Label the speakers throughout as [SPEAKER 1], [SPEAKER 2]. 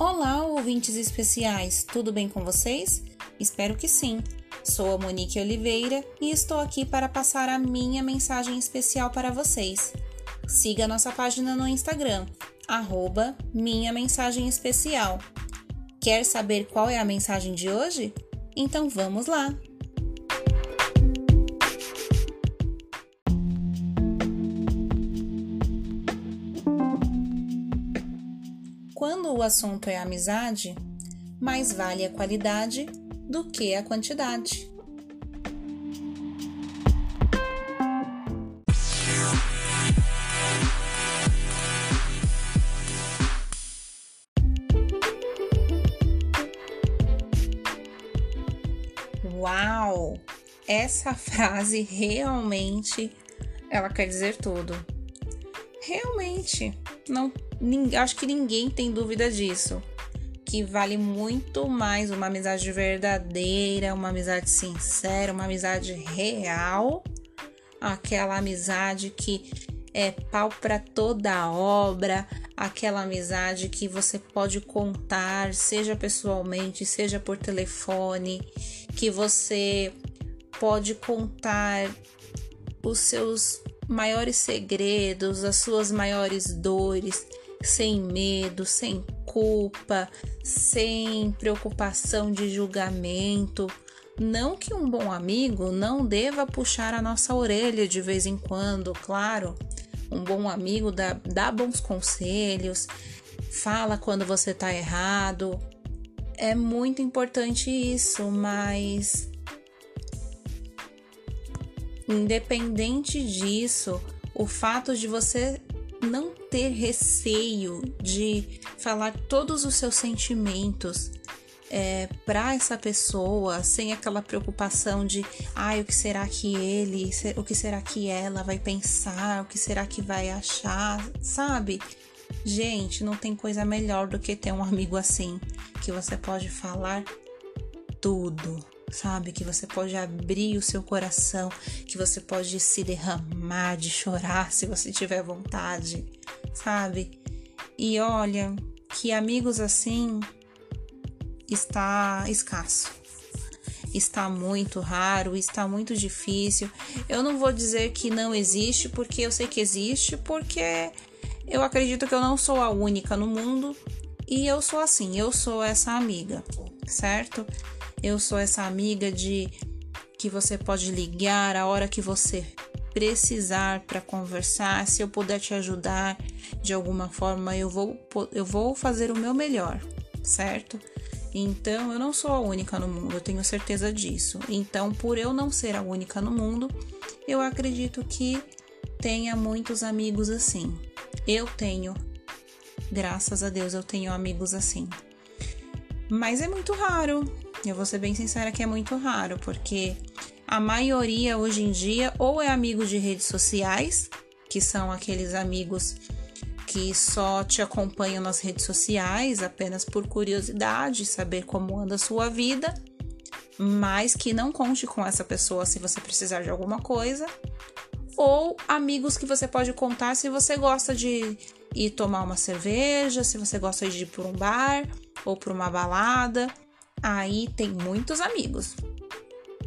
[SPEAKER 1] Olá, ouvintes especiais, tudo bem com vocês? Espero que sim. Sou a Monique Oliveira e estou aqui para passar a minha mensagem especial para vocês. Siga nossa página no Instagram, arroba Minha Mensagem Especial. Quer saber qual é a mensagem de hoje? Então vamos lá! Quando o assunto é amizade, mais vale a qualidade do que a quantidade. Uau! Essa frase realmente ela quer dizer tudo. Realmente, não acho que ninguém tem dúvida disso. Que vale muito mais uma amizade verdadeira, uma amizade sincera, uma amizade real, aquela amizade que é pau para toda obra, aquela amizade que você pode contar, seja pessoalmente, seja por telefone, que você pode contar os seus maiores segredos, as suas maiores dores, sem medo, sem culpa, sem preocupação de julgamento. Não que um bom amigo não deva puxar a nossa orelha de vez em quando, claro. Um bom amigo dá, dá bons conselhos, fala quando você tá errado. É muito importante isso, mas independente disso, o fato de você não ter receio de falar todos os seus sentimentos é, para essa pessoa, sem aquela preocupação de, ai, o que será que ele, o que será que ela vai pensar, o que será que vai achar, sabe? Gente, não tem coisa melhor do que ter um amigo assim, que você pode falar tudo sabe? Que você pode abrir o seu coração, que você pode se derramar de chorar se você tiver vontade, sabe? E olha, que amigos assim está escasso. Está muito raro, está muito difícil. Eu não vou dizer que não existe, porque eu sei que existe, porque eu acredito que eu não sou a única no mundo e eu sou assim, eu sou essa amiga, certo? Eu sou essa amiga de que você pode ligar a hora que você precisar para conversar. Se eu puder te ajudar de alguma forma, eu vou, eu vou fazer o meu melhor, certo? Então, eu não sou a única no mundo, eu tenho certeza disso. Então, por eu não ser a única no mundo, eu acredito que tenha muitos amigos assim. Eu tenho, graças a Deus, eu tenho amigos assim. Mas é muito raro. Eu vou ser bem sincera que é muito raro, porque a maioria hoje em dia ou é amigo de redes sociais, que são aqueles amigos que só te acompanham nas redes sociais apenas por curiosidade, saber como anda a sua vida, mas que não conte com essa pessoa se você precisar de alguma coisa, ou amigos que você pode contar se você gosta de ir tomar uma cerveja, se você gosta de ir por um bar ou por uma balada aí tem muitos amigos.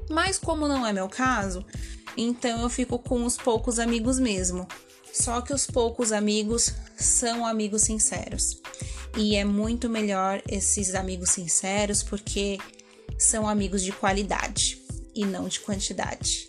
[SPEAKER 1] Mas como não é meu caso, então eu fico com os poucos amigos mesmo. Só que os poucos amigos são amigos sinceros. E é muito melhor esses amigos sinceros porque são amigos de qualidade e não de quantidade.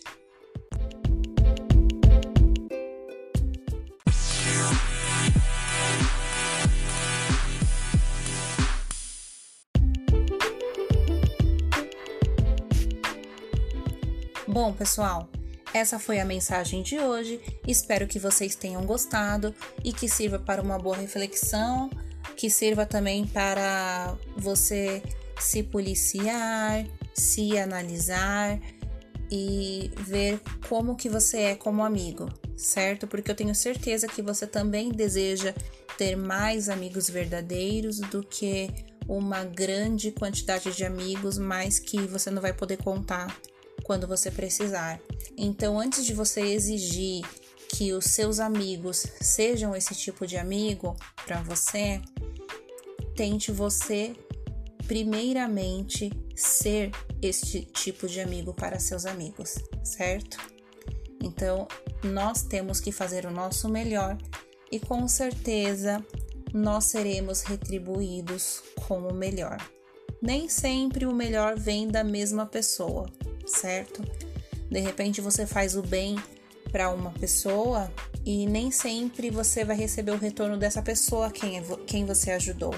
[SPEAKER 1] Bom, pessoal, essa foi a mensagem de hoje. Espero que vocês tenham gostado e que sirva para uma boa reflexão, que sirva também para você se policiar, se analisar e ver como que você é como amigo, certo? Porque eu tenho certeza que você também deseja ter mais amigos verdadeiros do que uma grande quantidade de amigos, mas que você não vai poder contar quando você precisar. Então, antes de você exigir que os seus amigos sejam esse tipo de amigo para você, tente você, primeiramente, ser este tipo de amigo para seus amigos, certo? Então, nós temos que fazer o nosso melhor e com certeza nós seremos retribuídos com o melhor. Nem sempre o melhor vem da mesma pessoa, certo? De repente você faz o bem para uma pessoa e nem sempre você vai receber o retorno dessa pessoa quem, é, quem você ajudou.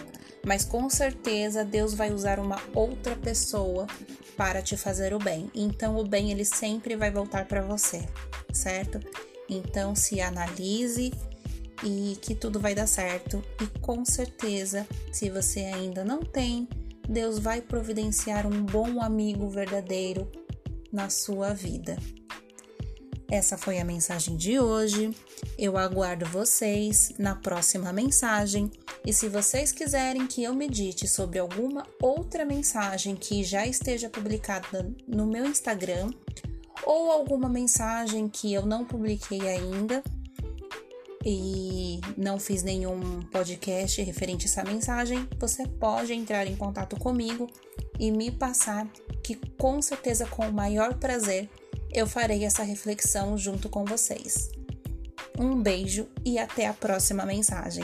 [SPEAKER 1] Mas com certeza Deus vai usar uma outra pessoa para te fazer o bem. Então o bem ele sempre vai voltar para você, certo? Então se analise e que tudo vai dar certo e com certeza, se você ainda não tem, Deus vai providenciar um bom amigo verdadeiro na sua vida. Essa foi a mensagem de hoje. Eu aguardo vocês na próxima mensagem. E se vocês quiserem que eu medite sobre alguma outra mensagem que já esteja publicada no meu Instagram, ou alguma mensagem que eu não publiquei ainda e não fiz nenhum podcast referente a essa mensagem, você pode entrar em contato comigo e me passar, que com certeza, com o maior prazer, eu farei essa reflexão junto com vocês. Um beijo e até a próxima mensagem.